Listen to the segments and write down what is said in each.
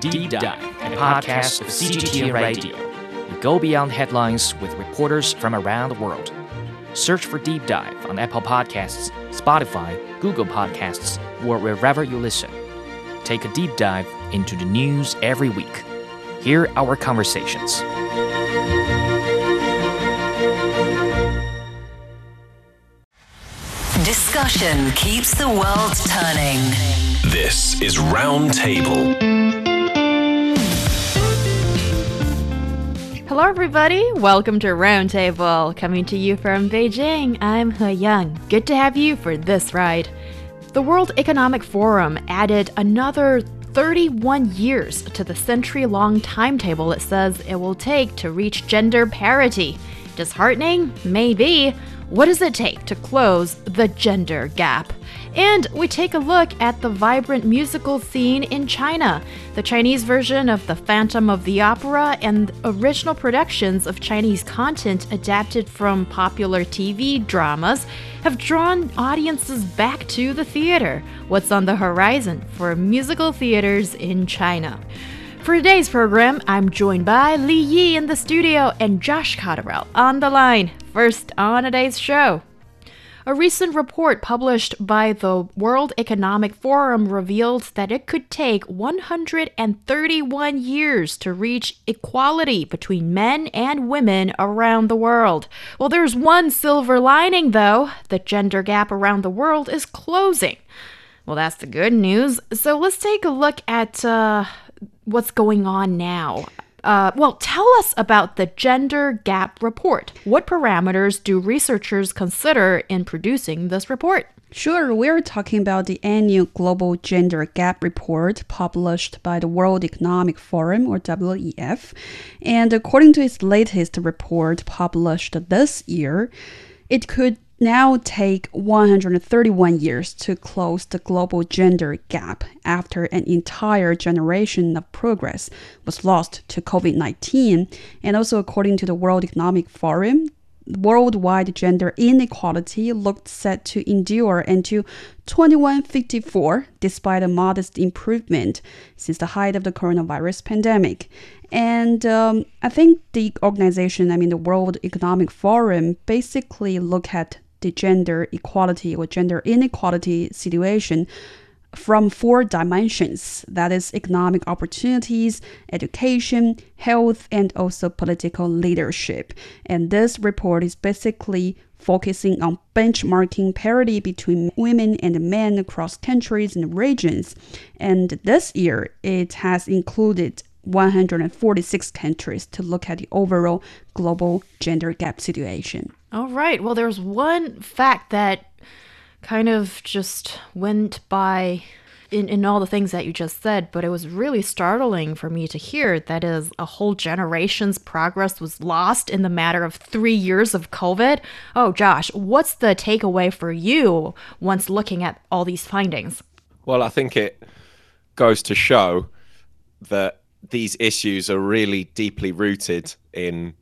Deep Dive, a podcast of CGTN Radio. We go beyond headlines with reporters from around the world. Search for Deep Dive on Apple Podcasts, Spotify, Google Podcasts, or wherever you listen. Take a deep dive into the news every week. Hear our conversations. Discussion keeps the world turning. This is Roundtable. Hello, everybody. Welcome to Roundtable. Coming to you from Beijing, I'm He Yang. Good to have you for this ride. The World Economic Forum added another 31 years to the century long timetable it says it will take to reach gender parity. Disheartening? Maybe. What does it take to close the gender gap? And we take a look at the vibrant musical scene in China. The Chinese version of The Phantom of the Opera and original productions of Chinese content adapted from popular TV dramas have drawn audiences back to the theater. What's on the horizon for musical theaters in China? For today's program, I'm joined by Li Yi in the studio and Josh Cotterill on the line. First on today's show. A recent report published by the World Economic Forum revealed that it could take 131 years to reach equality between men and women around the world. Well, there's one silver lining, though the gender gap around the world is closing. Well, that's the good news. So let's take a look at uh, what's going on now. Uh, well, tell us about the Gender Gap Report. What parameters do researchers consider in producing this report? Sure, we're talking about the annual Global Gender Gap Report published by the World Economic Forum, or WEF. And according to its latest report published this year, it could now take 131 years to close the global gender gap after an entire generation of progress was lost to COVID 19. And also, according to the World Economic Forum, worldwide gender inequality looked set to endure until 2154, despite a modest improvement since the height of the coronavirus pandemic. And um, I think the organization, I mean the World Economic Forum, basically look at the gender equality or gender inequality situation from four dimensions. That is economic opportunities education health and also political leadership. And this report is basically focusing on benchmarking parity between women and men across countries and regions. And this year it has included 146 countries to look at the overall global gender gap situation. All right. Well, there's one fact that kind of just went by in, in all the things that you just said, but it was really startling for me to hear. That is, a whole generation's progress was lost in the matter of three years of COVID. Oh, Josh, what's the takeaway for you once looking at all these findings? Well, I think it goes to show that these issues are really deeply rooted in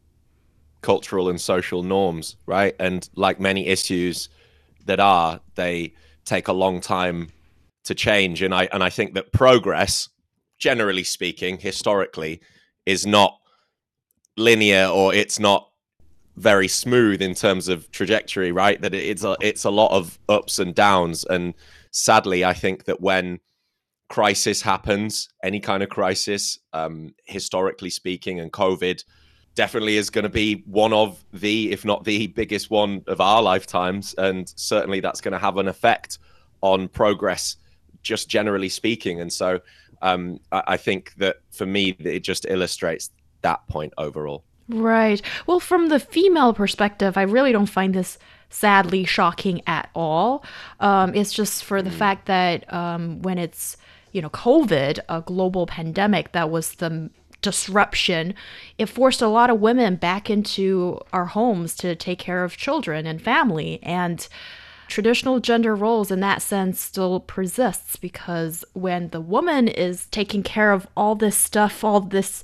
cultural and social norms, right? And like many issues that are, they take a long time to change. And I and I think that progress, generally speaking, historically, is not linear or it's not very smooth in terms of trajectory, right? That it's a it's a lot of ups and downs. And sadly, I think that when crisis happens, any kind of crisis, um, historically speaking, and COVID definitely is going to be one of the, if not the biggest one of our lifetimes. And certainly that's going to have an effect on progress, just generally speaking. And so um, I, I think that for me, it just illustrates that point overall. Right. Well, from the female perspective, I really don't find this sadly shocking at all. Um, it's just for the mm. fact that um, when it's you know, COVID, a global pandemic that was the disruption, it forced a lot of women back into our homes to take care of children and family. And traditional gender roles in that sense still persists because when the woman is taking care of all this stuff, all this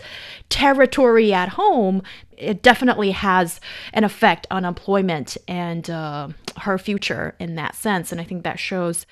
territory at home, it definitely has an effect on employment and uh, her future in that sense. And I think that shows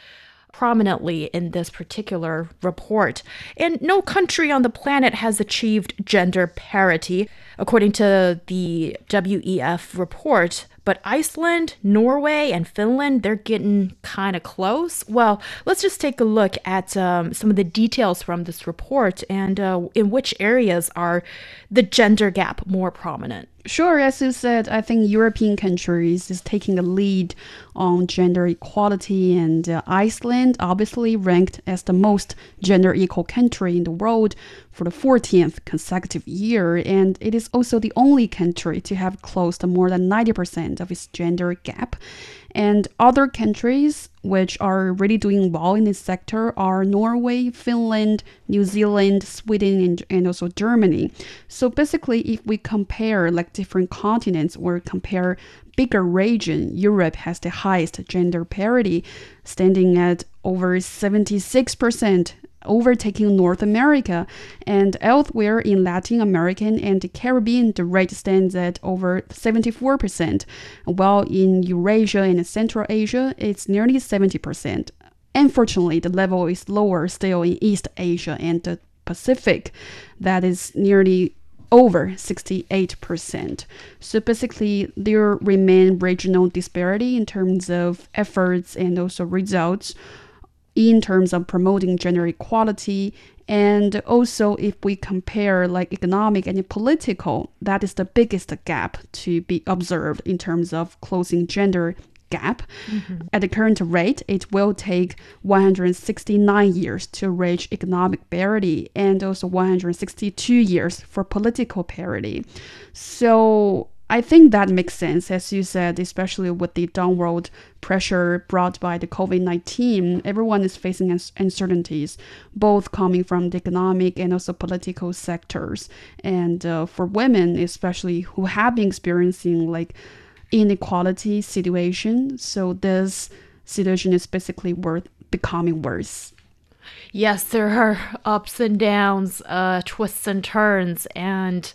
prominently in this particular report. And no country on the planet has achieved gender parity, according to the WEF report. But Iceland, Norway, and Finland, they're getting kind of close. Well, let's just take a look at um, some of the details from this report and uh, in which areas are the gender gap more prominent. Sure, as you said, I think European countries is taking the lead on gender equality, and uh, Iceland obviously ranked as the most gender equal country in the world for the 14th consecutive year, and it is also the only country to have closed more than 90% of its gender gap. And other countries which are really doing well in this sector are Norway, Finland, New Zealand, Sweden, and, and also Germany. So basically, if we compare like different continents or compare bigger region, Europe has the highest gender parity, standing at over 76% overtaking North America, and elsewhere in Latin America and the Caribbean, the rate stands at over 74%, while in Eurasia and Central Asia, it's nearly 70%. Unfortunately, the level is lower still in East Asia and the Pacific, that is nearly over 68%. So basically, there remain regional disparity in terms of efforts and also results in terms of promoting gender equality. And also if we compare like economic and political that is the biggest gap to be observed in terms of closing gender gap. Mm-hmm. at the current rate it will take 169 years to reach economic parity and also 162 years for political parity. So I think that makes sense, as you said, especially with the downward pressure brought by the COVID 19. Everyone is facing uncertainties, both coming from the economic and also political sectors. And uh, for women, especially who have been experiencing like inequality situation, so this situation is basically worth becoming worse. Yes, there are ups and downs, uh, twists and turns, and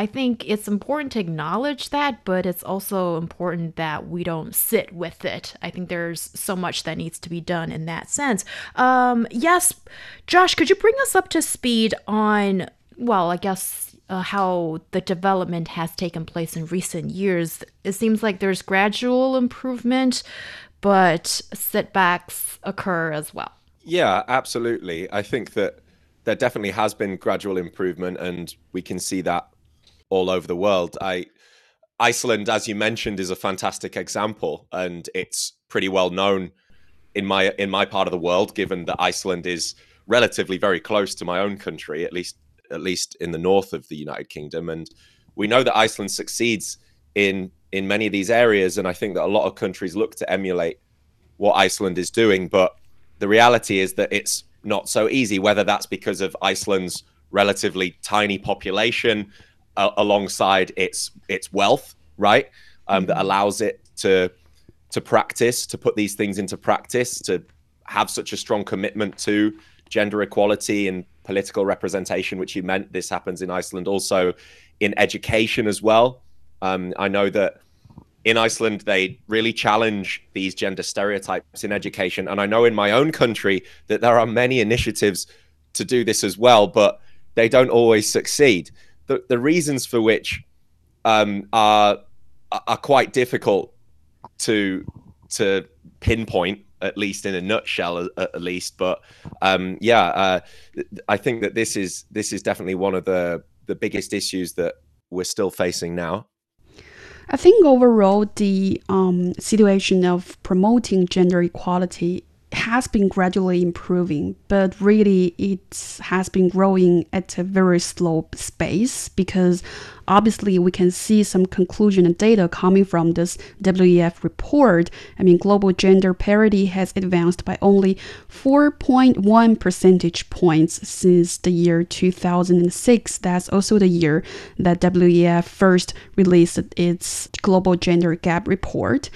I think it's important to acknowledge that, but it's also important that we don't sit with it. I think there's so much that needs to be done in that sense. Um, yes, Josh, could you bring us up to speed on, well, I guess uh, how the development has taken place in recent years. It seems like there's gradual improvement, but setbacks occur as well. Yeah, absolutely. I think that there definitely has been gradual improvement, and we can see that all over the world. I Iceland, as you mentioned, is a fantastic example, and it's pretty well known in my in my part of the world, given that Iceland is relatively very close to my own country, at least at least in the north of the United Kingdom. And we know that Iceland succeeds in in many of these areas, and I think that a lot of countries look to emulate what Iceland is doing. But the reality is that it's not so easy. Whether that's because of Iceland's relatively tiny population alongside its its wealth, right? Um, that mm-hmm. allows it to to practice, to put these things into practice, to have such a strong commitment to gender equality and political representation, which you meant this happens in Iceland, also in education as well. Um, I know that in Iceland, they really challenge these gender stereotypes in education. And I know in my own country that there are many initiatives to do this as well, but they don't always succeed the, the reasons for which um, are are quite difficult to to pinpoint at least in a nutshell at, least. But um, yeah uh, i think that this is this is definitely one of the the biggest issues that we're still facing now. I think overall the um, situation of promoting gender equality has been gradually improving, but really it has been growing at a very slow pace because obviously we can see some conclusion and data coming from this WEF report. I mean, global gender parity has advanced by only 4.1 percentage points since the year 2006. That's also the year that WEF first released its global gender gap report.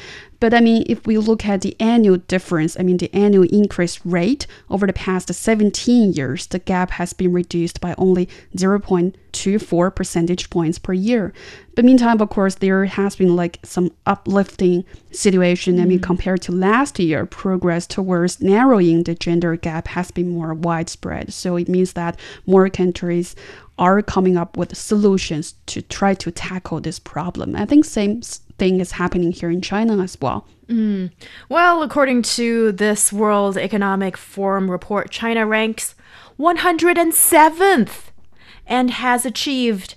But I mean, if we look at the annual difference, I mean, the annual increase rate over the past 17 years, the gap has been reduced by only 0.24 percentage points per year. But meantime, of course, there has been like some uplifting situation. I mean, mm. compared to last year, progress towards narrowing the gender gap has been more widespread. So it means that more countries are coming up with solutions to try to tackle this problem. I think same thing is happening here in China as well. Well, according to this World Economic Forum report, China ranks 107th and has achieved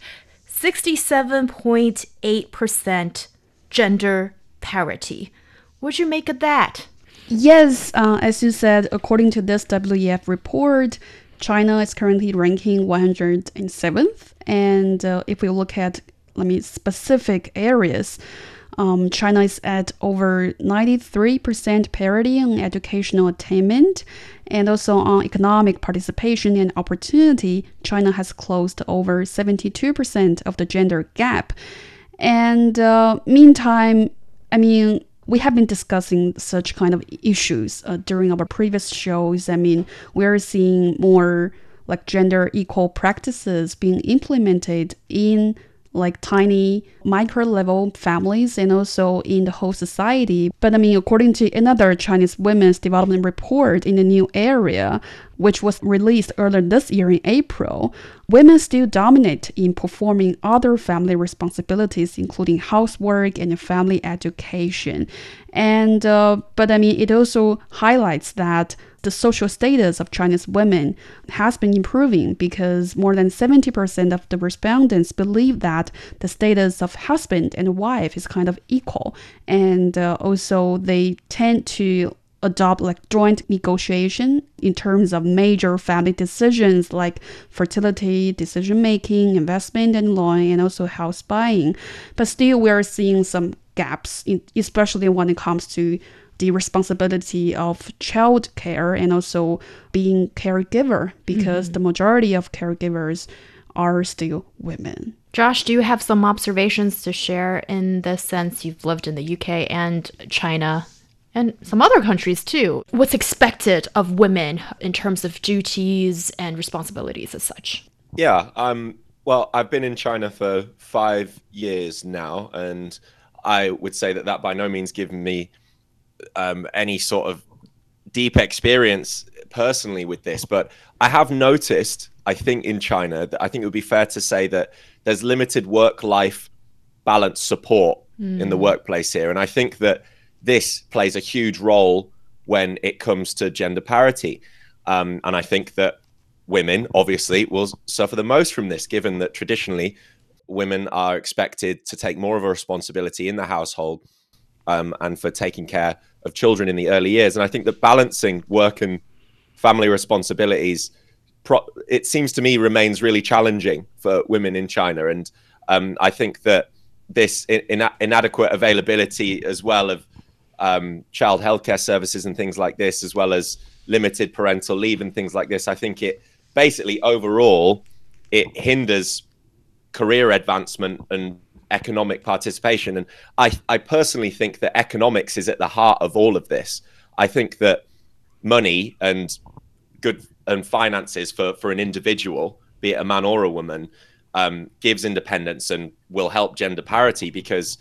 67.8% gender parity. What'd you make of that? Yes, uh, as you said, according to this WEF report, China is currently ranking 107th. And uh, if we look at, let me, specific areas, um, China is at over 93% parity on educational attainment. And also on economic participation and opportunity, China has closed over 72% of the gender gap. And uh, meantime, I mean, we have been discussing such kind of issues uh, during our previous shows. I mean, we're seeing more like gender equal practices being implemented in like tiny micro level families and also in the whole society. But I mean, according to another Chinese women's development report in the new area, which was released earlier this year in April, women still dominate in performing other family responsibilities, including housework and family education. And uh, but I mean, it also highlights that the social status of Chinese women has been improving because more than 70% of the respondents believe that the status of husband and wife is kind of equal. And uh, also, they tend to adopt like joint negotiation in terms of major family decisions like fertility, decision making, investment and loan, and also house buying. But still, we are seeing some gaps, in, especially when it comes to the responsibility of child care and also being caregiver because the majority of caregivers are still women. Josh, do you have some observations to share in this sense? You've lived in the UK and China and some other countries too. What's expected of women in terms of duties and responsibilities as such? Yeah. Um, well, I've been in China for five years now, and I would say that that by no means given me um, any sort of deep experience personally with this, but I have noticed, I think in China, that I think it would be fair to say that there's limited work-life balance support in the workplace here, and I think that this plays a huge role when it comes to gender parity, um, and I think that women obviously will suffer the most from this, given that traditionally women are expected to take more of a responsibility in the household um, and for taking care of children in the early years. And I think that balancing work and family responsibilities, pro- it seems to me, remains really challenging for women in China. And um, I think that this in- inadequate availability as well of um, child healthcare services and things like this, as well as limited parental leave and things like this, I think it basically overall it hinders career advancement and economic participation. And I, I personally think that economics is at the heart of all of this. I think that money and good and finances for, for an individual, be it a man or a woman, um, gives independence and will help gender parity because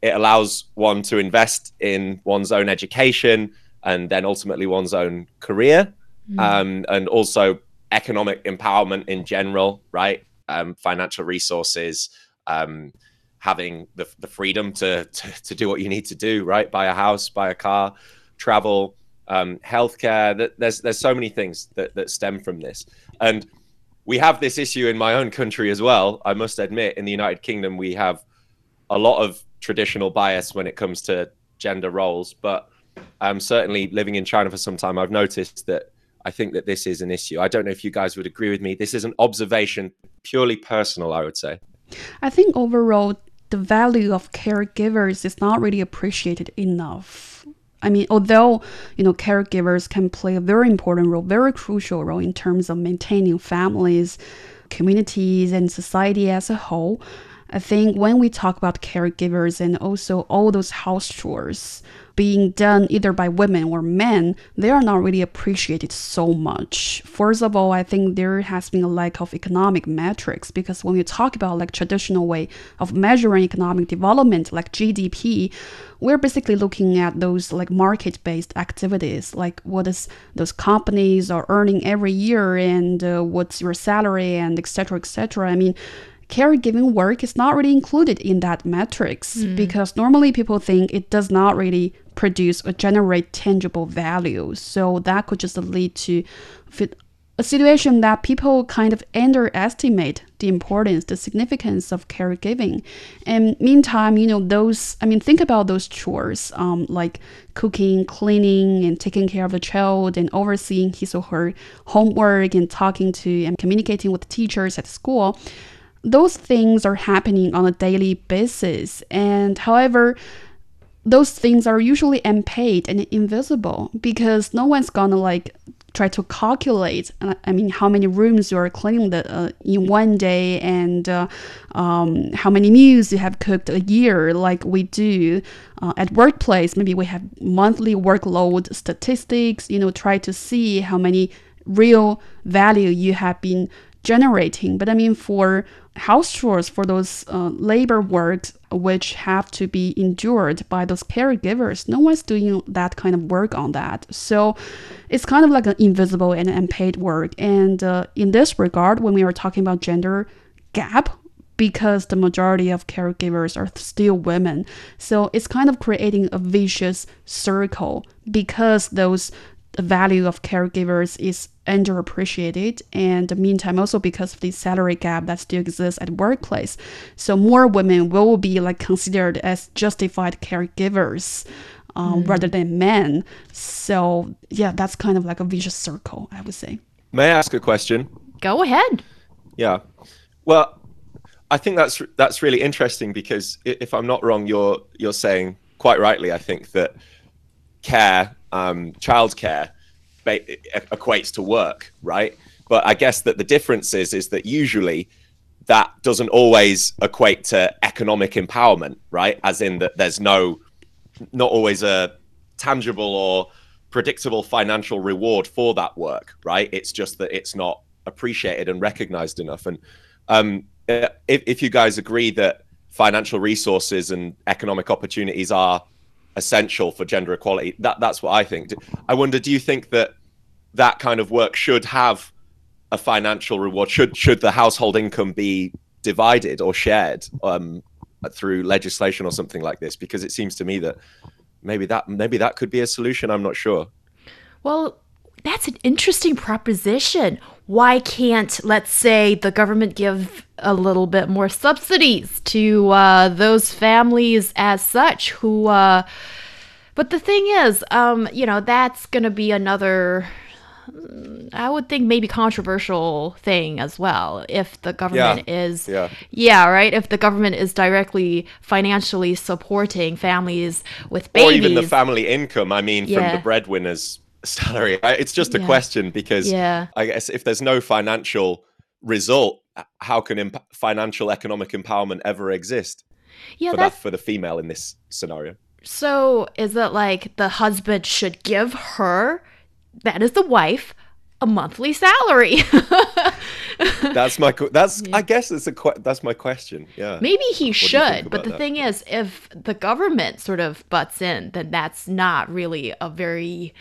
it allows one to invest in one's own education and then ultimately one's own career um, and also economic empowerment in general, right? Um, financial resources, um, having the, the freedom to, to to do what you need to do, right? Buy a house, buy a car, travel, um, healthcare. Th- There's there's so many things that that stem from this, and we have this issue in my own country as well. I must admit, in the United Kingdom, we have a lot of traditional bias when it comes to gender roles, but um, certainly living in China for some time, I've noticed that I think that this is an issue. I don't know if you guys would agree with me. This is an observation, purely personal, I would say. I think overall, the value of caregivers is not really appreciated enough. I mean, although you know caregivers can play a very important role, very crucial role in terms of maintaining families, communities, and society as a whole, I think when we talk about caregivers and also all those house chores, being done either by women or men, they are not really appreciated so much. First of all, I think there has been a lack of economic metrics because when you talk about like traditional way of measuring economic development, like GDP, we're basically looking at those like market-based activities, like what is those companies are earning every year and uh, what's your salary and etc. etc. I mean caregiving work is not really included in that metrics because normally people think it does not really produce or generate tangible value. So that could just lead to a situation that people kind of underestimate the importance, the significance of caregiving. And meantime, you know, those, I mean, think about those chores um, like cooking, cleaning, and taking care of the child and overseeing his or her homework and talking to and communicating with teachers at school those things are happening on a daily basis. And however, those things are usually unpaid and invisible because no one's gonna like try to calculate uh, i mean how many rooms you are cleaning the, uh, in one day and uh, um, how many meals you have cooked a year like we do uh, at workplace. Maybe we have monthly workload statistics you know try to see how many real value you have been generating. But i mean for house chores for those uh, labor works which have to be endured by those caregivers no one's doing that kind of work on that. So it's kind of like an invisible and unpaid work. And uh, in this regard when we are talking about gender gap because the majority of caregivers are still women. So it's kind of creating a vicious circle because those the value of caregivers is underappreciated and the meantime also because of the salary gap that still exists at workplace so more women will be like considered as justified caregivers um, rather than men so yeah that's kind of like a vicious circle i would say May I ask a question? Go ahead. Yeah. Well, I think that's that's really interesting because if I'm not wrong, you're you're saying quite rightly. I think that care, um, childcare, ba- equates to work, right? But I guess that the difference is is that usually that doesn't always equate to economic empowerment, right? As in that there's no not always a tangible or predictable financial reward for that work, right? It's just that it's not appreciated and recognized enough. And um, if, if you guys agree that financial resources and economic opportunities are essential for gender equality, that that's what I think. I wonder, do you think that that kind of work should have a financial reward? Should should the household income be divided or shared um, through legislation or something like this? Because it seems to me that maybe that maybe that could be a solution. I'm not sure. Well, that's an interesting proposition. Why can't, let's say, the government give a little bit more subsidies to uh, those families as such who. Uh, but the thing is, um, you know, that's going to be another. I would think maybe controversial thing as well if the government is yeah. yeah right if the government is directly financially supporting families with babies Or even the family income. I mean, from the breadwinner's salary. I- It's just a Yeah. question because Yeah. I guess if there's no financial result, how can imp- financial economic empowerment ever exist yeah for that's that for the female in this scenario? So is it like the husband should give her, that is the wife, a monthly salary? That's my that's I guess it's a that's my question. Yeah. Maybe he you should, but the that? thing is, if the government sort of butts in, then that's not really a very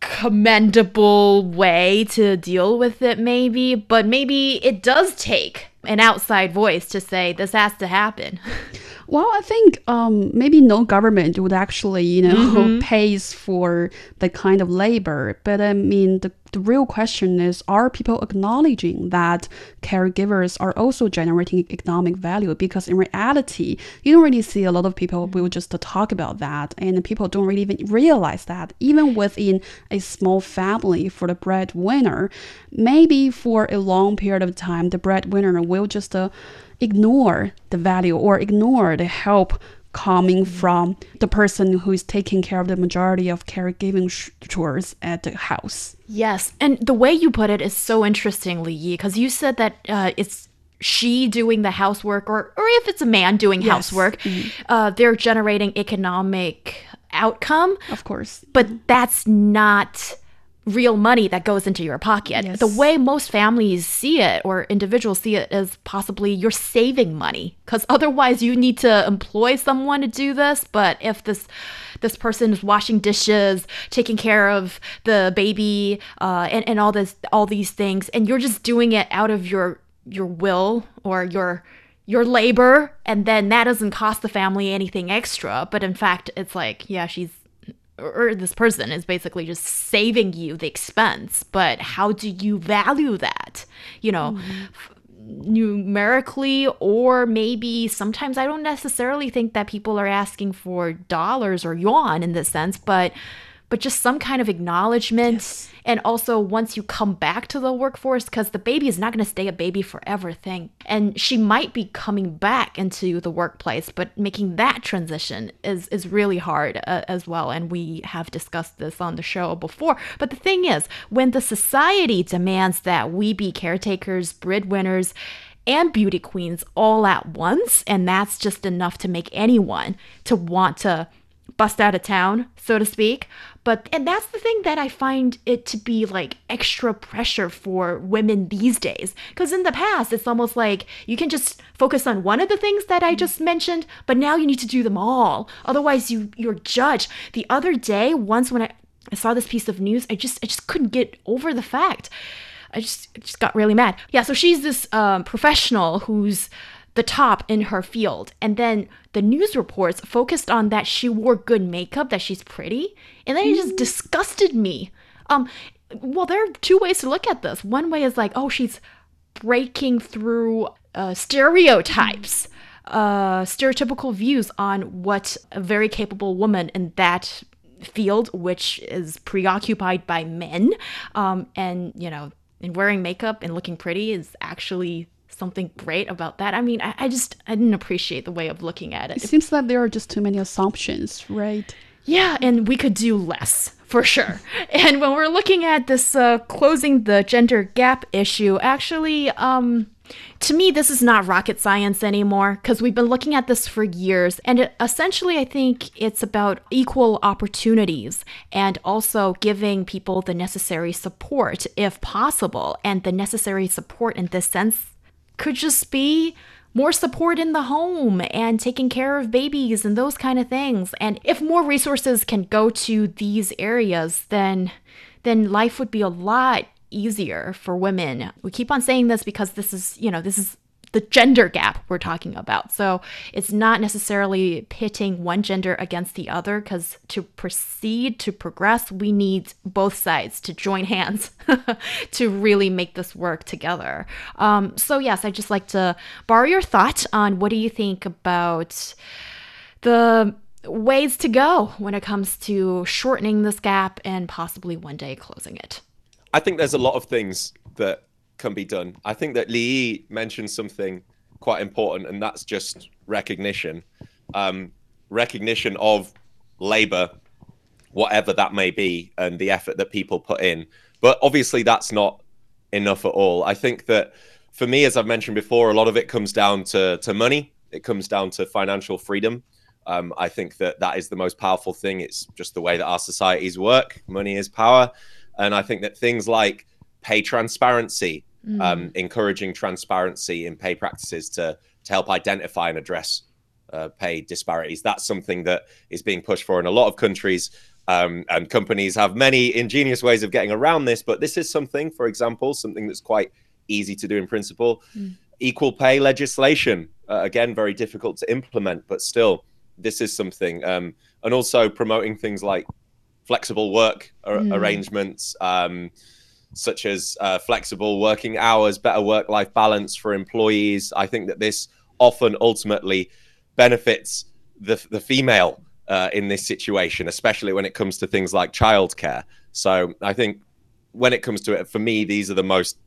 commendable way to deal with it, maybe. But maybe it does take an outside voice to say this has to happen. Well, I think um, maybe no government would actually, you know, pays for the kind of labor. But I mean, the, the real question is are people acknowledging that caregivers are also generating economic value? Because in reality, you don't really see a lot of people will just talk about that. And people don't really even realize that. Even within a small family for the breadwinner, maybe for a long period of time, the breadwinner will just uh, ignore the value or ignore the help coming from the person who is taking care of the majority of caregiving chores at the house. Yes, and the way you put it is so interesting, Li Yi, because you said that uh, it's she doing the housework, or or if it's a man doing housework, uh, they're generating economic outcome, Of course. but that's not real money that goes into your pocket. Yes. The way most families see it or individuals see it is possibly you're saving money because otherwise you need to employ someone to do this. But if this this person is washing dishes, taking care of the baby, uh, and and all this all these things, and you're just doing it out of your your will or your your labor and then that doesn't cost the family anything extra but in fact it's like yeah she's or this person is basically just saving you the expense but how do you value that? You know mm-hmm. f- numerically or maybe sometimes i don't necessarily think that people are asking for dollars or yuan in this sense but but just some kind of acknowledgement. And also once you come back to the workforce because the baby is not going to stay a baby forever thing. And she might be coming back into the workplace but making that transition is is really hard uh, as well. And we have discussed this on the show before. But the thing is when the society demands that we be caretakers breadwinners and beauty queens all at once and that's just enough to make anyone to want to bust out of town, so to speak. But and that's the thing that I find it to be like extra pressure for women these days. Because in the past, it's almost like you can just focus on one of the things that I just mentioned, but now you need to do them all. Otherwise, you you're judged. The other day, once when I, I saw this piece of news, I just I just couldn't get over the fact. I just I just got really mad. Yeah, so she's this um, professional who's the top in her field. And then the news reports focused on that she wore good makeup, that she's pretty. And then it just disgusted me. Um, well, there are two ways to look at this. One way is like, oh, she's breaking through uh, stereotypes, uh, stereotypical views on what a very capable woman in that field, which is preoccupied by men, um, and you know, and wearing makeup and looking pretty is actually something great about that. I mean, I, I just I didn't appreciate the way of looking at It it. seems that there are just too many assumptions, right? Yeah, and we could do less for sure. and when we're looking at this uh, closing the gender gap issue, actually, um, to me, this is not rocket science anymore because we've been looking at this for years. And it, essentially, I think it's about equal opportunities and also giving people the necessary support if possible. And the necessary support in this sense could just be more support in the home and taking care of babies and those kind of things. And if more resources can go to these areas, then then life would be a lot easier for women. We keep on saying this because this is, you know, this is the gender gap we're talking about. So it's not necessarily pitting one gender against the other because to proceed, to progress, we need both sides to join hands to really make this work together. Um, so, yes, I'd just like to borrow your thought on what do you think about the ways to go when it comes to shortening this gap and possibly one day closing it. I think there's a lot of things that can be done. I think that Li mentioned something quite important, and that's just recognition. Um, recognition of labor, whatever that may be, and the effort that people put in. But obviously, that's not enough at all. I think that for me, as I've mentioned before, a lot of it comes down to, to money, it comes down to financial freedom. Um, I think that that is the most powerful thing. It's just the way that our societies work. Money is power. And I think that things like pay transparency, um, encouraging transparency in pay practices to, to help identify and address uh, pay disparities, that's something that is being pushed for in a lot of countries. Um, and companies have many ingenious ways of getting around this. But this is something, for example, something that's quite easy to do in principle. Equal pay legislation, uh, again, very difficult to implement, but still, this is something. Um, and also promoting things like flexible work ar- arrangements, um, such as uh, flexible working hours, better work life balance for employees. I think that this often ultimately benefits the, the female uh, in this situation, especially when it comes to things like childcare. So I think when it comes to it, for me, these are the most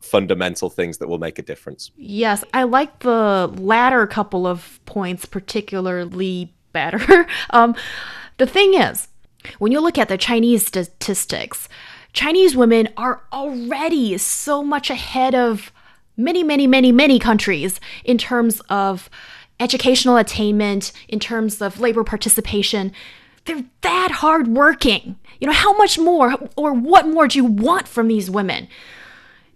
fundamental things that will make a difference. Yes, I like the latter couple of points particularly better. um, the thing is, when you look at the Chinese statistics, Chinese women are already so much ahead of many, many, many, many countries in terms of educational attainment, in terms of labor participation. they're that hardworking. You know, how much more or what more do you want from these women?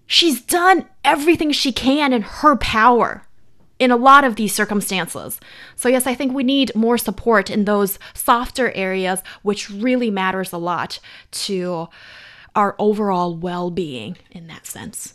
She's done everything she can in her power in a lot of these circumstances. So, yes, I think we need more support in those softer areas, which really matters a lot to our overall well being in that sense.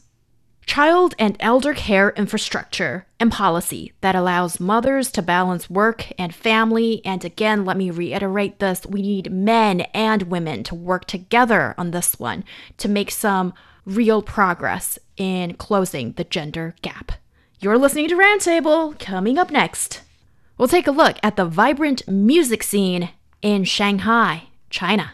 Child and elder care infrastructure and policy that allows mothers to balance work and family. And again, let me reiterate this we need men and women to work together on this one to make some real progress in closing the gender gap. You're listening to Roundtable. Coming up next, we'll take a look at the vibrant music scene in Shanghai, China.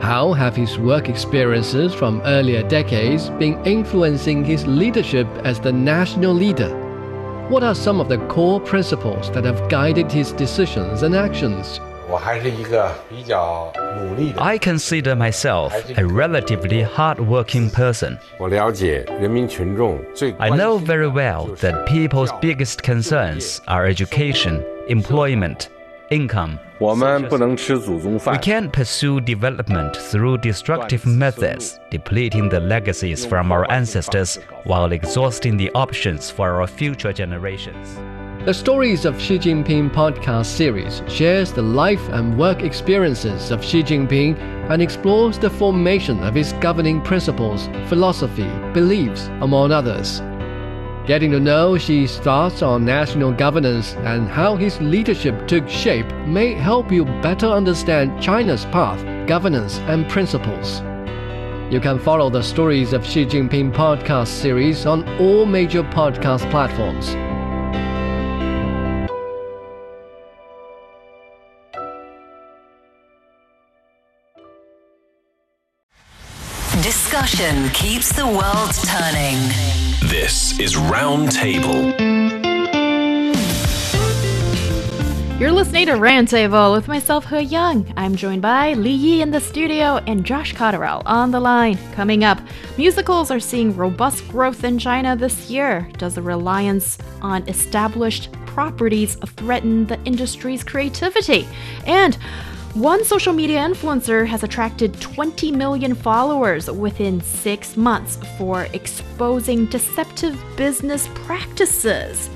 How have his work experiences from earlier decades been influencing his leadership as the national leader? What are some of the core principles that have guided his decisions and actions? I consider myself a relatively hardworking person. I know very well that people's biggest concerns are education, employment, income. We can't pursue development through destructive methods, depleting the legacies from our ancestors while exhausting the options for our future generations. The Stories of Xi Jinping podcast series shares the life and work experiences of Xi Jinping and explores the formation of his governing principles, philosophy, beliefs, among others. Getting to know Xi's thoughts on national governance and how his leadership took shape may help you better understand China's path, governance, and principles. You can follow the Stories of Xi Jinping podcast series on all major podcast platforms. Discussion keeps the world turning. This is Roundtable. You're listening to Roundtable with myself, He Yang. I'm joined by Li Yi in the studio and Josh Cotterill on the line. Coming up, musicals are seeing robust growth in China this year. Does the reliance on established properties threaten the industry's creativity? And one social media influencer has attracted 20 million followers within six months for exposing deceptive business practices.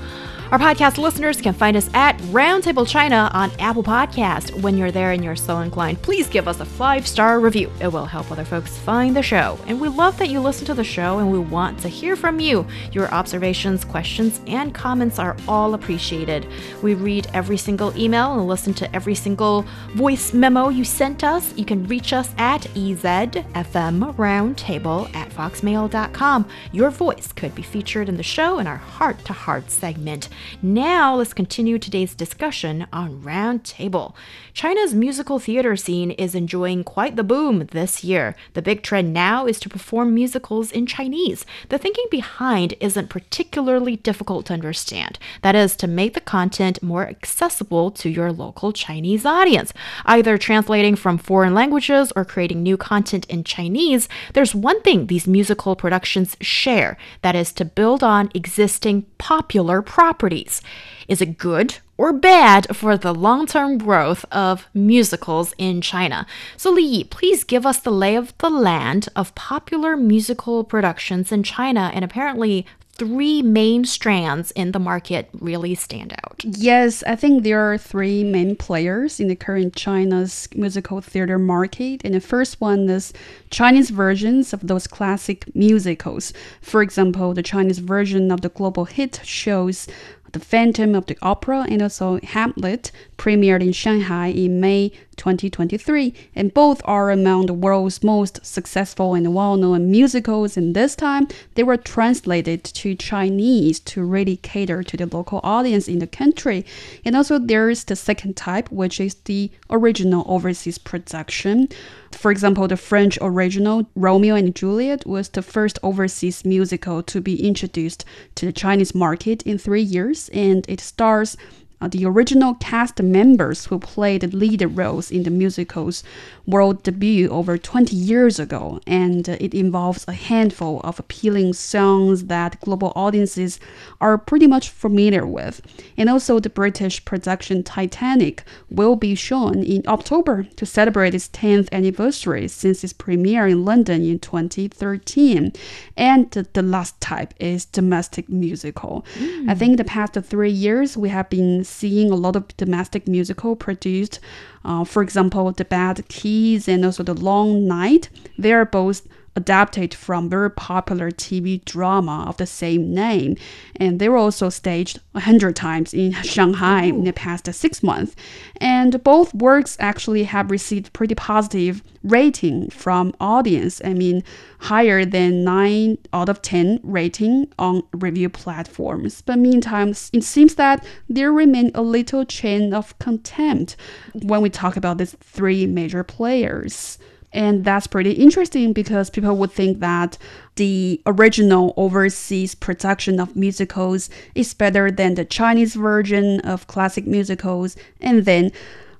Our podcast listeners can find us at Roundtable China on Apple Podcast. When you're there and you're so inclined, please give us a five star review. It will help other folks find the show. And we love that you listen to the show and we want to hear from you. Your observations, questions, and comments are all appreciated. We read every single email and listen to every single voice memo you sent us. You can reach us at ezfmroundtable at foxmail.com. Your voice could be featured in the show in our heart to heart segment. Now, let's continue today's discussion on Roundtable. China's musical theater scene is enjoying quite the boom this year. The big trend now is to perform musicals in Chinese. The thinking behind isn't particularly difficult to understand. That is, to make the content more accessible to your local Chinese audience. Either translating from foreign languages or creating new content in Chinese, there's one thing these musical productions share that is to build on existing popular properties properties. Is it good or bad for the long term growth of musicals in China? So, Li Yi, please give us the lay of the land of popular musical productions in China and apparently three main strands in the market really stand out. Yes, I think there are three main players in the current China's musical theater market. And the first one is Chinese versions of those classic musicals. For example, the Chinese version of the global hit shows the Phantom of the Opera and also Hamlet premiered in Shanghai in May 2023, and both are among the world's most successful and well known musicals. And this time, they were translated to Chinese to really cater to the local audience in the country. And also, there's the second type, which is the original overseas production. For example, the French original Romeo and Juliet was the first overseas musical to be introduced to the Chinese market in three years, and it stars uh, the original cast members who played lead roles in the musical's world debut over 20 years ago, and it involves a handful of appealing songs that global audiences are pretty much familiar with. And also, the British production Titanic will be shown in October to celebrate its 10th anniversary since its premiere in London in 2013. And the last type is domestic musical. Mm. I think the past three years we have been seeing a lot of domestic musical produced. Uh, for example, The Bad Kids and also The Long Night. They are both adapted from very popular TV drama of the same name, and they were also staged a hundred times in Shanghai Ooh. in the past six months. And both works actually have received pretty positive rating from audience. I mean, higher than nine out of ten rating on review platforms. But meantime, it seems that there remain a little chain of contempt when we talk about these three major players. And that's pretty interesting because people would think that the original overseas production of musicals is better than the Chinese version of classic musicals. And then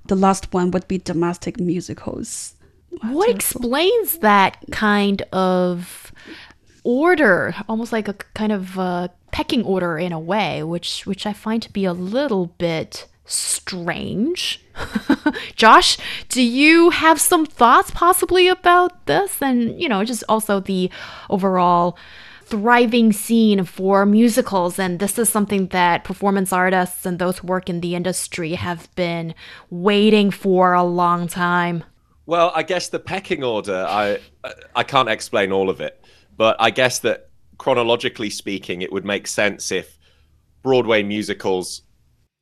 the last one would be domestic musicals. what explains that kind of order, almost like a kind of uh, pecking order in a way, which which I find to be a little bit strange. Josh, do you have some thoughts possibly about this? And, you know, just also the overall thriving scene for musicals. And this is something that performance artists and those who work in the industry have been waiting for a long time. Well, I guess the pecking order, I I can't explain all of it, but I guess that chronologically speaking, it would make sense if Broadway musicals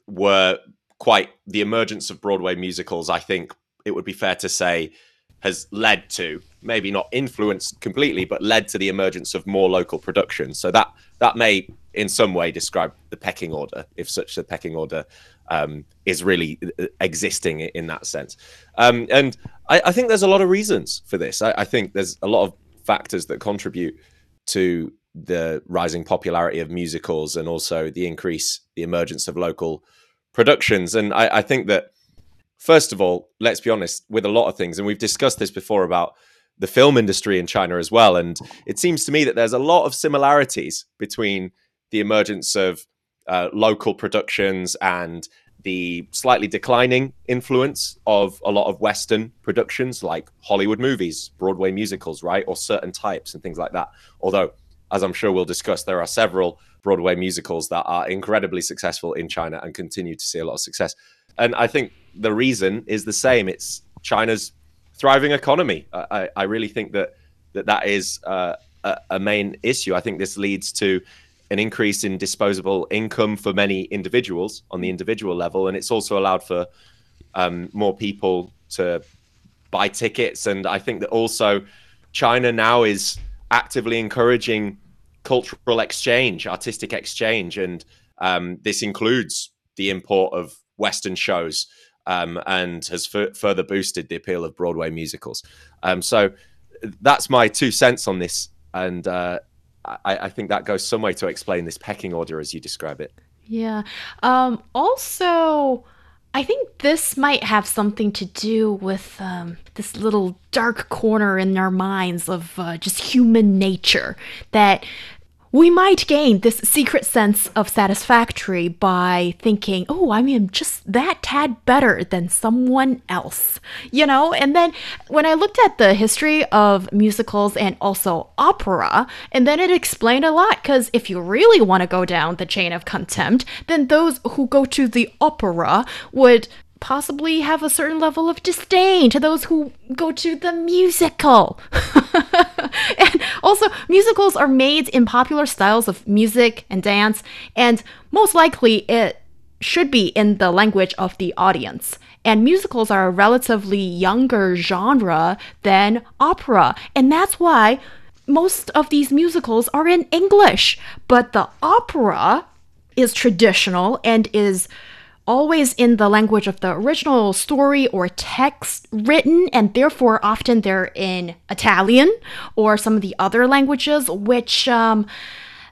were quite the emergence of Broadway musicals, I think it would be fair to say, has led to maybe not influenced completely, but led to the emergence of more local productions. So that that may, in some way, describe the pecking order, if such a pecking order um, is really uh, existing in that sense. Um, and I, I, think there's a lot of reasons for this. I, I think there's a lot of factors that contribute to the rising popularity of musicals and also the increase, the emergence of local productions. And I, I think that, first of all, let's be honest, with a lot of things, and we've discussed this before about the film industry in China as well. And it seems to me that there's a lot of similarities between the emergence of uh, local productions and the slightly declining influence of a lot of Western productions like Hollywood movies, Broadway musicals, right? Or certain types and things like that. Although, as I'm sure we'll discuss, there are several Broadway musicals that are incredibly successful in China and continue to see a lot of success. And I think the reason is the same. It's China's thriving economy. I, I really think that that, that is uh, a, main issue. I think this leads to an increase in disposable income for many individuals on the individual level, and it's also allowed for um, more people to buy tickets. And I think that also China now is actively encouraging cultural exchange, artistic exchange, and um, this includes the import of Western shows um, and has f- further boosted the appeal of Broadway musicals. Um, so that's my two cents on this, and uh, I, I, think that goes some way to explain this pecking order as you describe it. Yeah. Um, also. I think this might have something to do with um, this little dark corner in our minds of uh, just human nature that we might gain this secret sense of satisfactory by thinking, oh, I mean, just that tad better than someone else, you know? And then when I looked at the history of musicals and also opera, and then it explained a lot, because if you really want to go down the chain of contempt, then those who go to the opera would possibly have a certain level of disdain to those who go to the musical. and also, musicals are made in popular styles of music and dance, and most likely it should be in the language of the audience. And musicals are a relatively younger genre than opera. And that's why most of these musicals are in English. But the opera is traditional and is always in the language of the original story or text written, and therefore often they're in Italian or some of the other languages, which, um,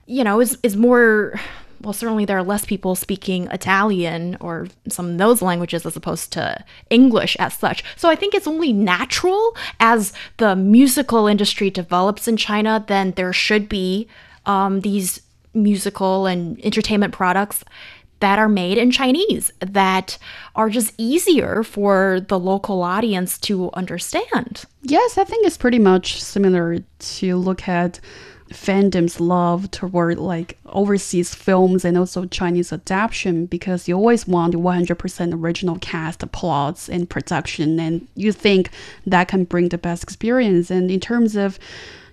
you know, is, is more. Well, certainly there are less people speaking Italian or some of those languages as opposed to English as such. So I think it's only natural as the musical industry develops in China, then there should be um, these musical and entertainment products that are made in Chinese that are just easier for the local audience to understand. Yes, I think it's pretty much similar to look at fandom's love toward like overseas films and also Chinese adaptation because you always want 100% original cast, plots, and production, and you think that can bring the best experience. And in terms of,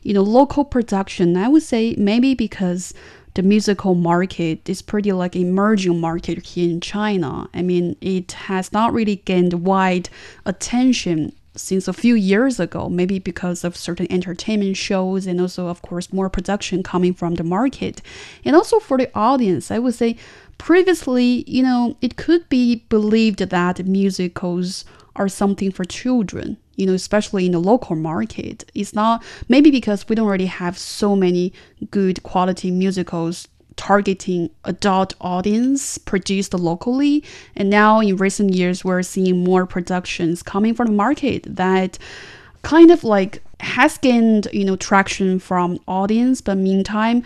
you know, local production, I would say maybe because the musical market is pretty like emerging market here in China. I mean, it has not really gained wide attention since a few years ago, maybe because of certain entertainment shows and also, of course, more production coming from the market. And also for the audience, I would say previously, you know, it could be believed that musicals are something for children you know, especially in the local market. It's not maybe because we don't already have so many good quality musicals targeting adult audience produced locally and now in recent years we're seeing more productions coming from the market that kind of like has gained you know traction from audience but meantime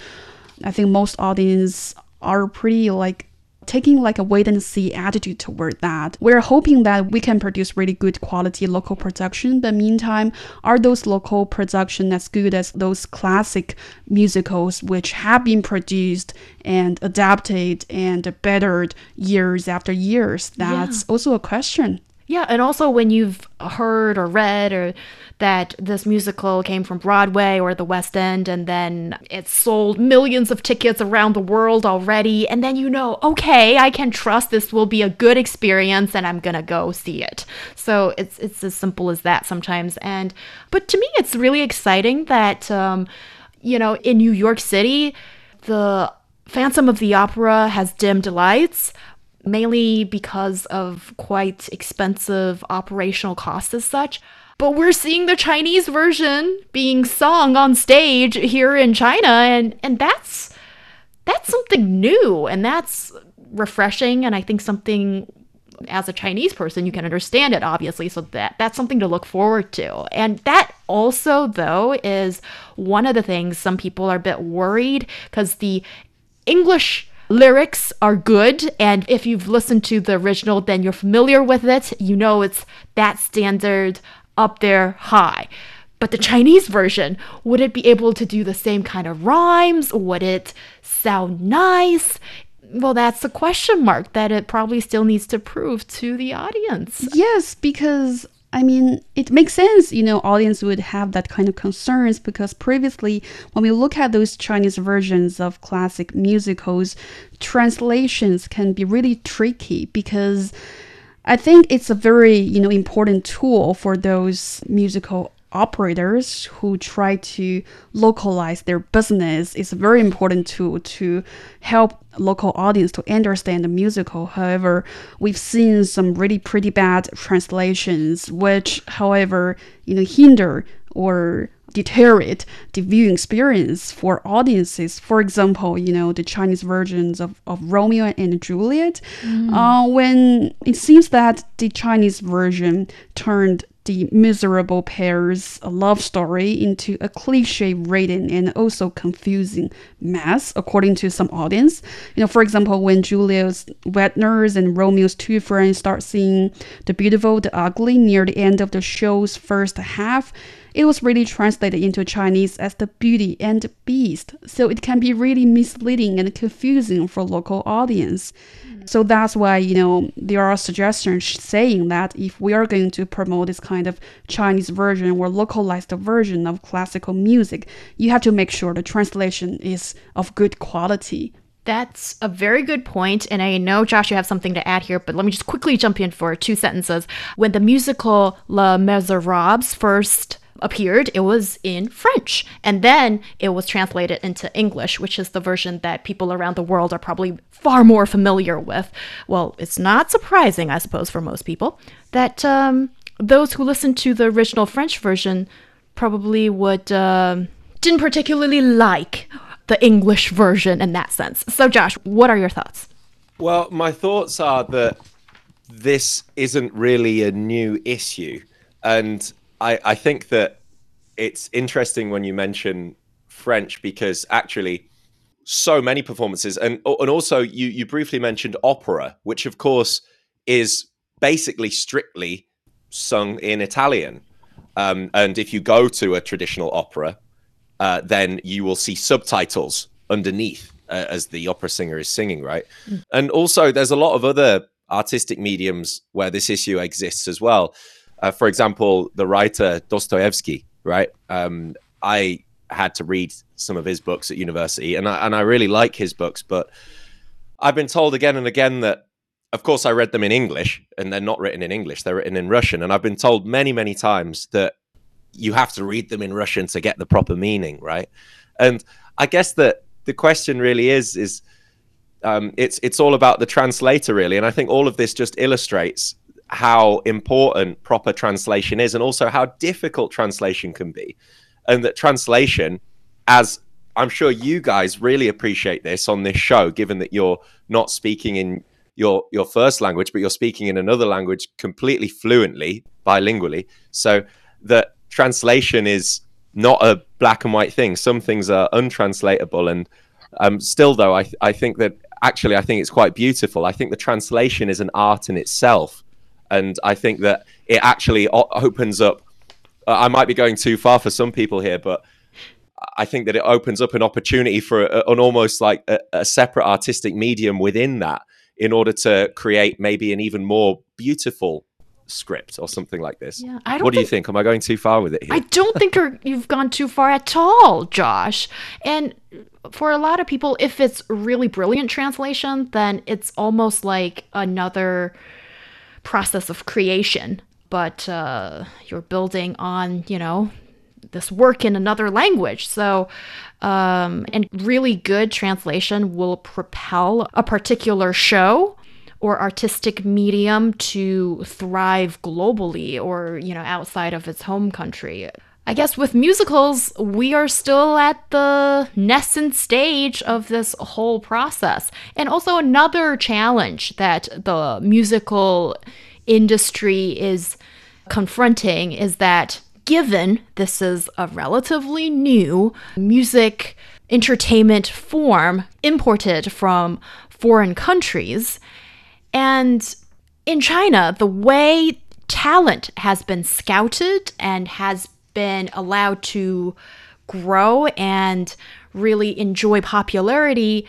i think most audience are pretty like taking like a wait and see attitude toward that. We're hoping that we can produce really good quality local production, but meantime, are those local production as good as those classic musicals which have been produced and adapted and bettered years after years? That's yeah. also a question. Yeah, and also when you've heard or read or that this musical came from Broadway or the West End and then it sold millions of tickets around the world already and then you know, okay, I can trust this will be a good experience and I'm going to go see it. So it's it's as simple as that sometimes and but to me it's really exciting that um you know, in New York City the Phantom of the Opera has dimmed lights, mainly because of quite expensive operational costs as such. But we're seeing the Chinese version being sung on stage here in China and and that's that's something new and that's refreshing and I think something as a Chinese person you can understand it obviously so that that's something to look forward to. And that also though is one of the things some people are a bit worried cuz the English lyrics are good and if you've listened to the original then you're familiar with it. You know it's that standard up there high. But the chinese version would it be able to do the same kind of rhymes? Would it sound nice? Well, that's a question mark that it probably still needs to prove to the audience. Yes, because I mean, it makes sense, you know, audience would have that kind of concerns because previously, when we look at those Chinese versions of classic musicals, translations can be really tricky because I think it's a very, you know, important tool for those musical operators who try to localize their business is a very important tool to help local audience to understand the musical. However, we've seen some really pretty bad translations, which, however, you know, hinder or deteriorate the viewing experience for audiences. For example, you know, the Chinese versions of, of Romeo and Juliet, mm. uh, when it seems that the Chinese version turned the miserable pair's love story into a cliche ridden and also confusing mess, according to some audience. You know, for example, when Juliet's wet nurse and Romeo's two friends start seeing the beautiful, the ugly near the end of the show's first half, it was really translated into Chinese as the Beauty and Beast, so it can be really misleading and confusing for local audience. So that's why, you know, there are suggestions saying that if we are going to promote this kind of Chinese version or localized version of classical music, you have to make sure the translation is of good quality. That's a very good point, and I know Josh, you have something to add here, but let me just quickly jump in for two sentences. When the musical Les Miserables first appeared, it was in French. And then it was translated into English, which is the version that people around the world are probably far more familiar with. Well, it's not surprising, I suppose, for most people, that um, those who listened to the original French version probably would uh, didn't particularly like the English version in that sense. So, Josh, what are your thoughts? Well, my thoughts are that this isn't really a new issue, and I, I think that it's interesting when you mention French because actually so many performances and and also you you briefly mentioned opera which of course is basically strictly sung in Italian. Um, and if you go to a traditional opera uh, then you will see subtitles underneath uh, as the opera singer is singing right? Mm. and also there's a lot of other artistic mediums where this issue exists as well uh, for example, the writer Dostoevsky, right? Um, I had to read some of his books at university, and I, and I really like his books, but I've been told again and again that, of course, I read them in English, and they're not written in English; they're written in Russian, and I've been told many, many times that you have to read them in Russian to get the proper meaning, right? And I guess that the question really is is um, it's it's all about the translator really, and I think all of this just illustrates how important proper translation is and also how difficult translation can be. And that translation, as I'm sure you guys really appreciate this on this show, given that you're not speaking in your your first language, but you're speaking in another language completely fluently, bilingually. So that translation is not a black and white thing. Some things are untranslatable, and um, still, though, I I think that actually I think it's quite beautiful. I think the translation is an art in itself, and I think that it actually opens up. Uh, I might be going too far for some people here, but I think that it opens up an opportunity for a, an almost like a, a, separate artistic medium within that, in order to create maybe an even more beautiful script or something like this. Yeah, I don't what do you think? Am I going too far with it here? I don't think you've gone too far at all, Josh. And for a lot of people, if it's really brilliant translation, then it's almost like another process of creation, but uh, you're building on, you know, this work in another language. So, um, and really good translation will propel a particular show or artistic medium to thrive globally or, you know, outside of its home country. I guess with musicals, we are still at the nascent stage of this whole process. And also, another challenge that the musical industry is confronting is that given this is a relatively new music entertainment form imported from foreign countries, and in China, the way talent has been scouted and has been allowed to grow and really enjoy popularity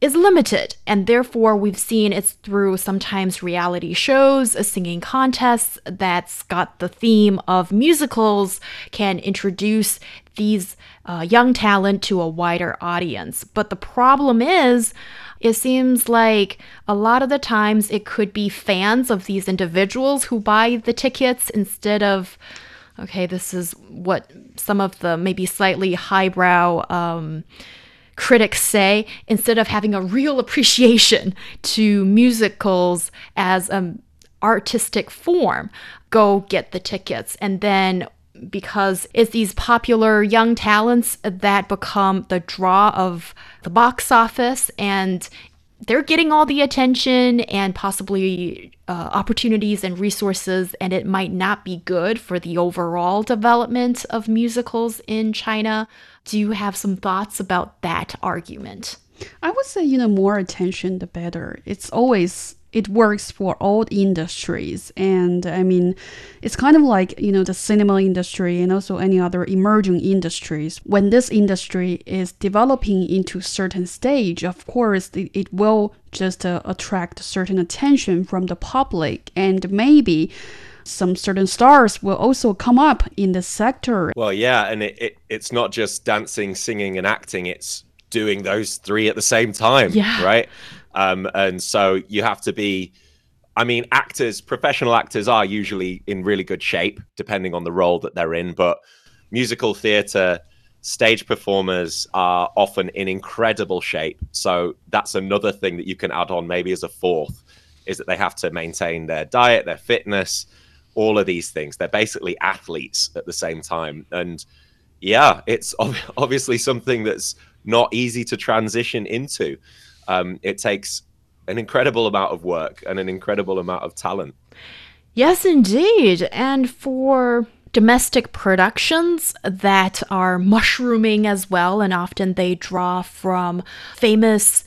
is limited, and therefore we've seen it's through sometimes reality shows, singing contests that's got the theme of musicals can introduce these uh, young talent to a wider audience. But the problem is, it seems like a lot of the times it could be fans of these individuals who buy the tickets instead of okay, this is what some of the maybe slightly highbrow um, critics say instead of having a real appreciation to musicals as an artistic form, go get the tickets. And then because it's these popular young talents that become the draw of the box office and they're getting all the attention and possibly uh, opportunities and resources, and it might not be good for the overall development of musicals in China. Do you have some thoughts about that argument? I would say, you know, more attention the better. It's always it works for all industries and i mean it's kind of like you know the cinema industry and also any other emerging industries when this industry is developing into certain stage of course it, it will just uh, attract certain attention from the public and maybe some certain stars will also come up in the sector. Well, yeah, and it, it, it's not just dancing, singing, and acting, it's doing those three at the same time, yeah. right? Um, and so you have to be. I mean, actors, professional actors are usually in really good shape, depending on the role that they're in. But musical theatre stage performers are often in incredible shape. So that's another thing that you can add on, maybe as a fourth, is that they have to maintain their diet, their fitness, all of these things. They're basically athletes at the same time. And yeah, it's obviously something that's not easy to transition into. Um, it takes an incredible amount of work and an incredible amount of talent. Yes, indeed. And for domestic productions that are mushrooming as well, and often they draw from famous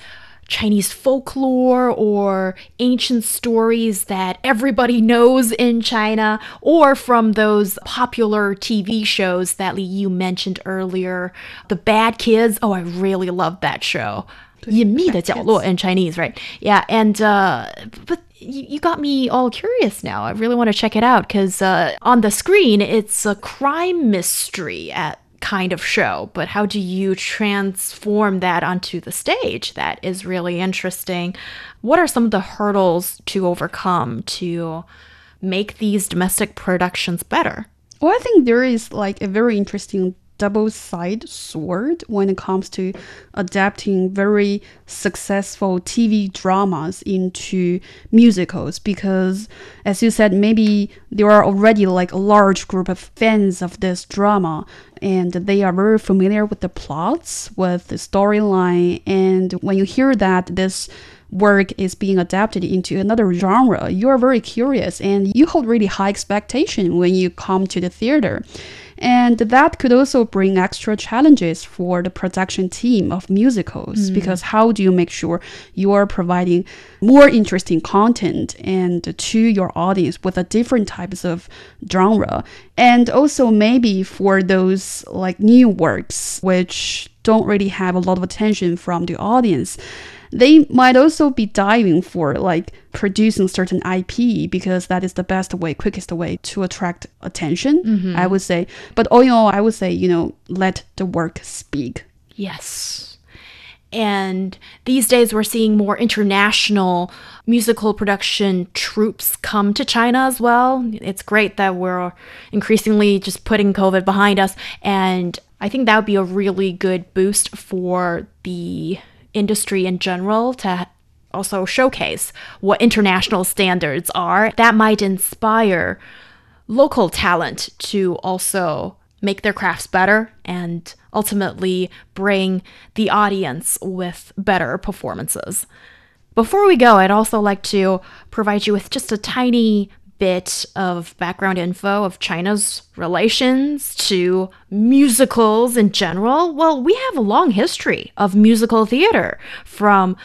Chinese folklore or ancient stories that everybody knows in China, or from those popular TV shows that Li you mentioned earlier. The Bad Kids. Oh, I really love that show. 隐秘的角落 in Chinese, right? Yeah, and uh, but you, you got me all curious now. I really want to check it out because uh, on the screen it's a crime mystery at kind of show, but how do you transform that onto the stage? That is really interesting. What are some of the hurdles to overcome to make these domestic productions better? Well, I think there is like a very interesting double sided sword when it comes to adapting very successful TV dramas into musicals because as you said maybe there are already like a large group of fans of this drama and they are very familiar with the plots with the storyline and when you hear that this work is being adapted into another genre you are very curious and you hold really high expectation when you come to the theater and that could also bring extra challenges for the production team of musicals mm. because how do you make sure you are providing more interesting content and to your audience with a different types of genre and also maybe for those like new works which don't really have a lot of attention from the audience they might also be diving for like producing certain IP because that is the best way, quickest way to attract attention, mm-hmm. I would say. But all in all, I would say, you know, let the work speak. Yes. And these days, we're seeing more international musical production troops come to China as well. It's great that we're increasingly just putting COVID behind us. And I think that would be a really good boost for the industry in general to also showcase what international standards are. That might inspire local talent to also make their crafts better and ultimately bring the audience with better performances. Before we go, I'd also like to provide you with just a tiny bit of background info of China's relations to musicals in general, well, we have a long history of musical theater from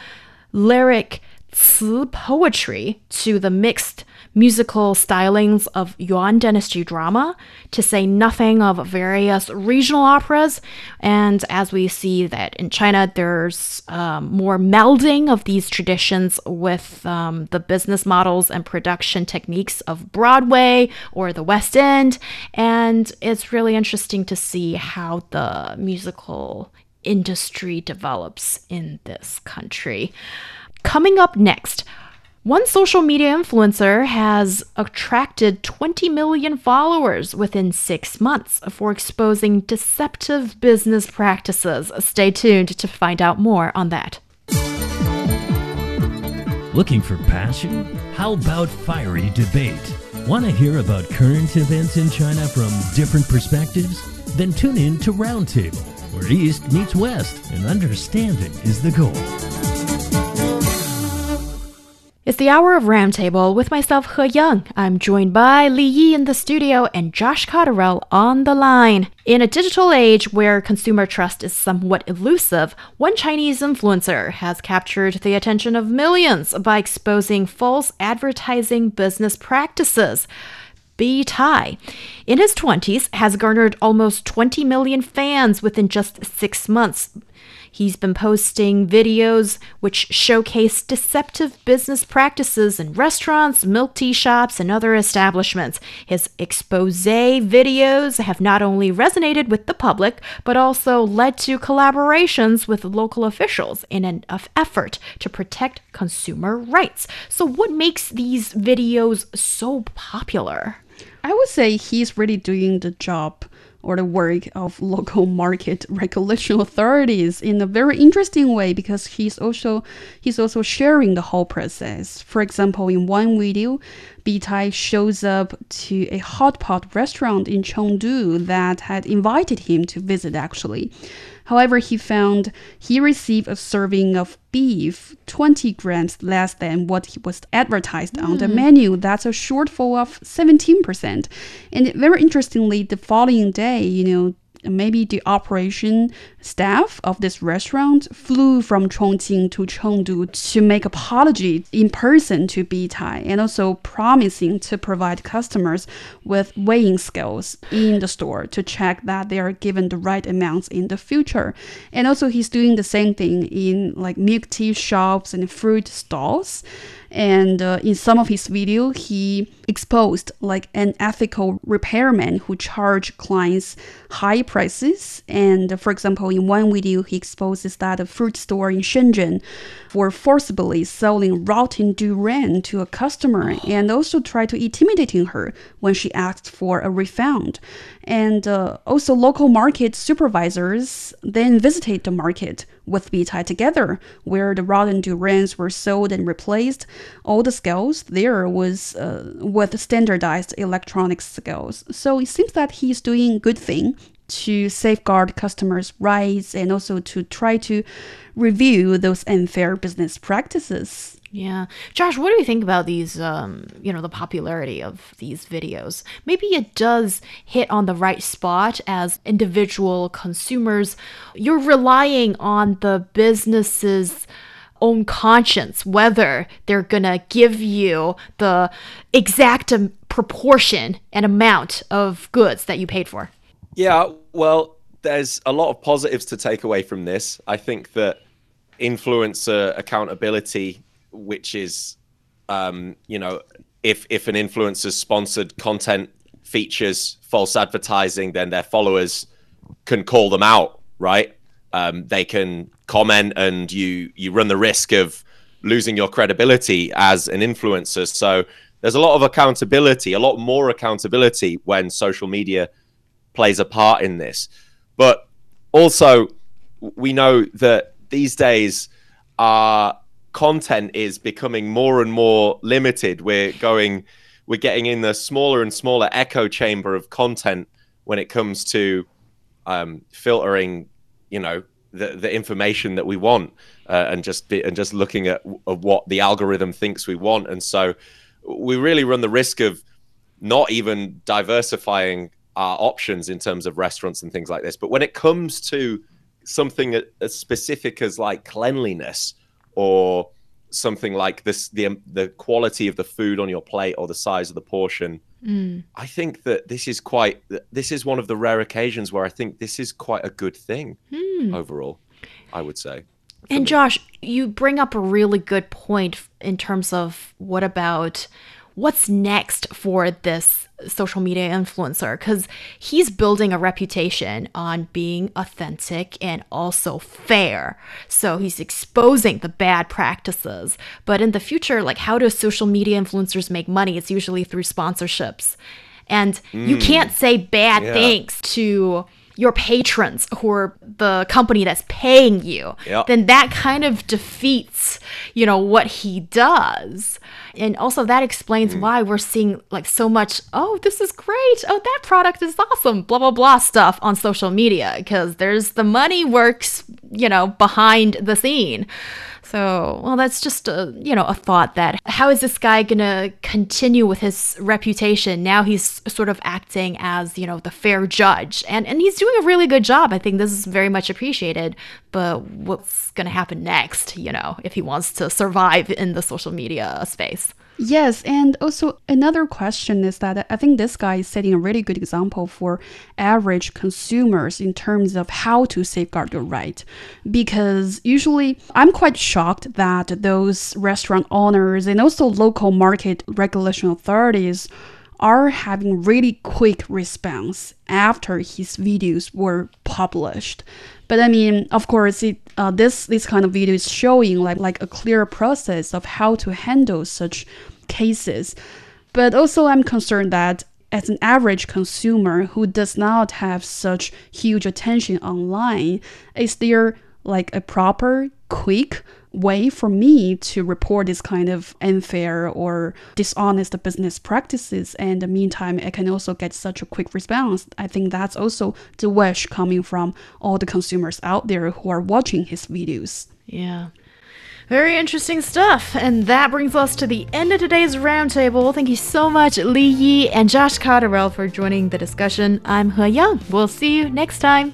lyric 词 poetry to the mixed musical stylings of Yuan Dynasty drama, to say nothing of various regional operas. And as we see that in China, there's um, more melding of these traditions with um, the business models and production techniques of Broadway or the West End. And it's really interesting to see how the musical industry develops in this country. Coming up next, one social media influencer has attracted 20 million followers within six months for exposing deceptive business practices. Stay tuned to find out more on that. Looking for passion? How about fiery debate? Want to hear about current events in China from different perspectives? Then tune in to Roundtable, where East meets West and understanding is the goal. It's the hour of Roundtable with myself, He Yang. I'm joined by Li Yi in the studio and Josh Cotterill on the line. In a digital age where consumer trust is somewhat elusive, one Chinese influencer has captured the attention of millions by exposing false advertising business practices. Bi Tai, in his 20s, has garnered almost 20 million fans within just six months He's been posting videos which showcase deceptive business practices in restaurants, milk tea shops, and other establishments. His expose videos have not only resonated with the public, but also led to collaborations with local officials in an effort to protect consumer rights. So, what makes these videos so popular? I would say he's really doing the job or the work of local market regulation authorities in a very interesting way because he's also he's also sharing the whole process. For example, in one video, Bitai shows up to a hot pot restaurant in Chengdu that had invited him to visit actually. However, he found he received a serving of beef 20 grams less than what was advertised mm. on the hmm. menu. That's a shortfall of 17%. And very interestingly, the following day, you know, maybe the operation staff of this restaurant flew from Chongqing to Chengdu to make apology in person to Bitai and also promising to provide customers with weighing scales in the store to check that they are given the right amounts in the future. And also he's doing the same thing in like milk tea shops and fruit stalls. And uh, in some of his video, he exposed like an ethical repairman who charge clients high prices. And for example, in one video, he exposes that a fruit store in Shenzhen for forcibly selling rotten durian to a customer and also tried to intimidating her when she asked for a refund. And uh, also local market supervisors then visited the market with Bitai together, where the rotten durians were sold and replaced. All the scales there was uh, with standardized electronic scales. So it seems that he's doing good thing to safeguard customers' rights and also to try to review those unfair business practices. Yeah. Josh, what do you think about these, um, you know, the popularity of these videos? Maybe it does hit on the right spot as individual consumers. You're relying on the businesses own conscience whether they're gonna give you the exact proportion and amount of goods that you paid for. Yeah, well, there's a lot of positives to take away from this. I think that influencer accountability, which is, um, you know, if if an influencer's sponsored content features false advertising, then their followers can call them out, right? Um, they can comment, and you you run the risk of losing your credibility as an influencer. So there's a lot of accountability, a lot more accountability when social media plays a part in this. But also, we know that these days our content is becoming more and more limited. We're going, we're getting in the smaller and smaller echo chamber of content when it comes to um, filtering, you know, the, the information that we want uh, and just be, and just looking at, at what the algorithm thinks we want. And so we really run the risk of not even diversifying our options in terms of restaurants and things like this. But when it comes to something as specific as like cleanliness or something like this, the the quality of the food on your plate or the size of the portion, mm. I think that this is quite. This is one of the rare occasions where I think this is quite a good thing mm. overall. I would say. And me. Josh, you bring up a really good point in terms of what about what's next for this social media influencer because he's building a reputation on being authentic and also fair. So he's exposing the bad practices. But in the future, like how do social media influencers make money? It's usually through sponsorships. And mm. you can't say bad yeah. things to your patrons who are the company that's paying you, yep. then that kind of defeats, you know, what he does. And also that explains mm. why we're seeing like so much, oh, this is great. Oh, that product is awesome, blah blah blah stuff on social media because there's the money works, you know, behind the scene. So, well, that's just a, you know, a thought that how is this guy going to continue with his reputation? Now he's sort of acting as, you know, the fair judge. And and he's doing a really good job. I think this is very much appreciated. But what's going to happen next, you know, if he wants to survive in the social media space? Yes, and also another question is that I think this guy is setting a really good example for average consumers in terms of how to safeguard your right. Because usually I'm quite shocked that those restaurant owners and also local market regulation authorities are having really quick response after his videos were published. But I mean, of course, it, uh, this this kind of video is showing like like a clear process of how to handle such cases. But also, I'm concerned that as an average consumer who does not have such huge attention online, is there like a proper, quick way for me to report this kind of unfair or dishonest business practices and the meantime i can also get such a quick response i think that's also the wish coming from all the consumers out there who are watching his videos yeah very interesting stuff. And that brings us to the end of today's roundtable. Thank you so much, Li Yi and Josh Cotterill, for joining the discussion. I'm He Yang. We'll see you next time.